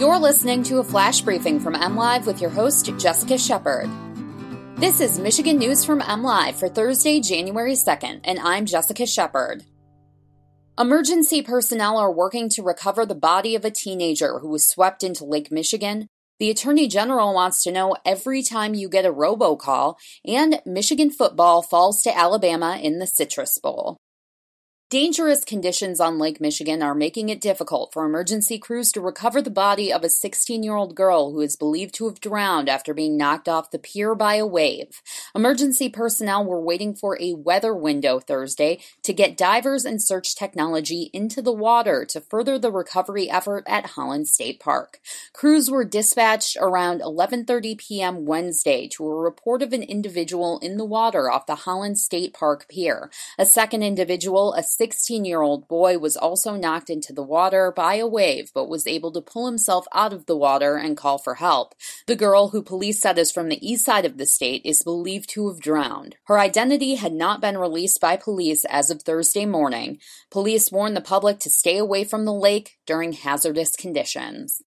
You're listening to a flash briefing from MLive with your host, Jessica Shepard. This is Michigan News from MLive for Thursday, January 2nd, and I'm Jessica Shepard. Emergency personnel are working to recover the body of a teenager who was swept into Lake Michigan. The Attorney General wants to know every time you get a robocall, and Michigan football falls to Alabama in the Citrus Bowl. Dangerous conditions on Lake Michigan are making it difficult for emergency crews to recover the body of a 16 year old girl who is believed to have drowned after being knocked off the pier by a wave. Emergency personnel were waiting for a weather window Thursday to get divers and search technology into the water to further the recovery effort at Holland State Park. Crews were dispatched around 11:30 p.m. Wednesday to a report of an individual in the water off the Holland State Park pier. A second individual, a 16 year old boy was also knocked into the water by a wave but was able to pull himself out of the water and call for help. The girl, who police said is from the east side of the state, is believed to have drowned. Her identity had not been released by police as of Thursday morning. Police warned the public to stay away from the lake during hazardous conditions.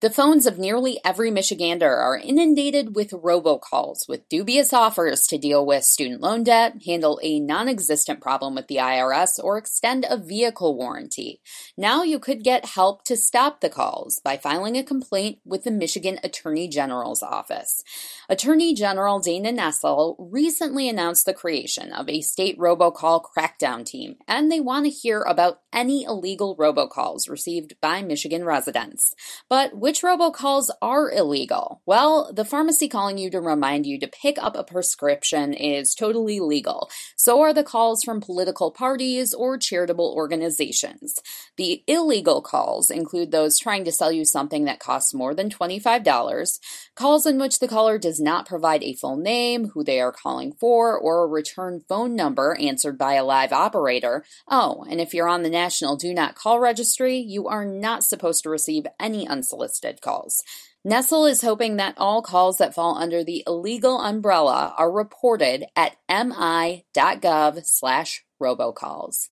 The phones of nearly every Michigander are inundated with robocalls with dubious offers to deal with student loan debt, handle a non existent problem with the IRS, or extend a vehicle warranty. Now you could get help to stop the calls by filing a complaint with the Michigan Attorney General's office. Attorney General Dana Nessel recently announced the creation of a state robocall crackdown team, and they want to hear about any illegal robocalls received by Michigan residents. But which robocalls are illegal? Well, the pharmacy calling you to remind you to pick up a prescription is totally legal. So are the calls from political parties or charitable organizations. The illegal calls include those trying to sell you something that costs more than $25, calls in which the caller does not provide a full name, who they are calling for, or a return phone number answered by a live operator. Oh, and if you're on the National Do Not Call Registry, you are not supposed to receive any unsolicited calls. Nessel is hoping that all calls that fall under the illegal umbrella are reported at mi.gov slash robocalls.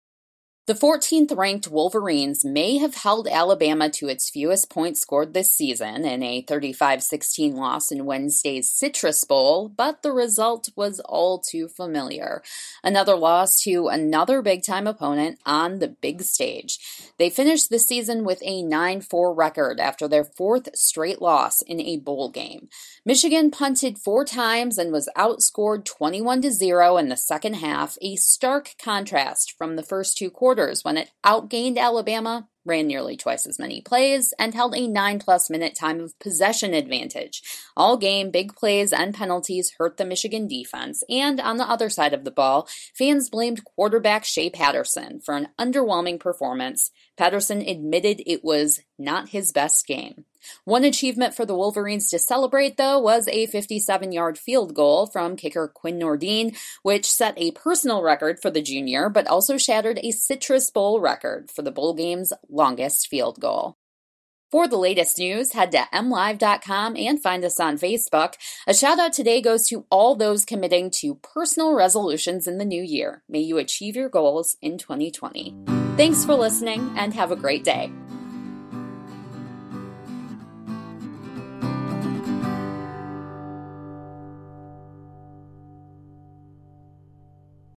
The 14th ranked Wolverines may have held Alabama to its fewest points scored this season in a 35 16 loss in Wednesday's Citrus Bowl, but the result was all too familiar. Another loss to another big time opponent on the big stage. They finished the season with a 9 4 record after their fourth straight loss in a bowl game. Michigan punted four times and was outscored 21 0 in the second half, a stark contrast from the first two quarters quarters when it outgained Alabama, ran nearly twice as many plays, and held a 9 plus minute time of possession advantage. All game, big plays and penalties hurt the Michigan defense, and on the other side of the ball, fans blamed quarterback Shea Patterson for an underwhelming performance. Patterson admitted it was not his best game. One achievement for the Wolverines to celebrate, though, was a 57 yard field goal from kicker Quinn Nordin, which set a personal record for the junior, but also shattered a Citrus Bowl record for the bowl game's longest field goal. For the latest news, head to mlive.com and find us on Facebook. A shout out today goes to all those committing to personal resolutions in the new year. May you achieve your goals in 2020. Thanks for listening and have a great day.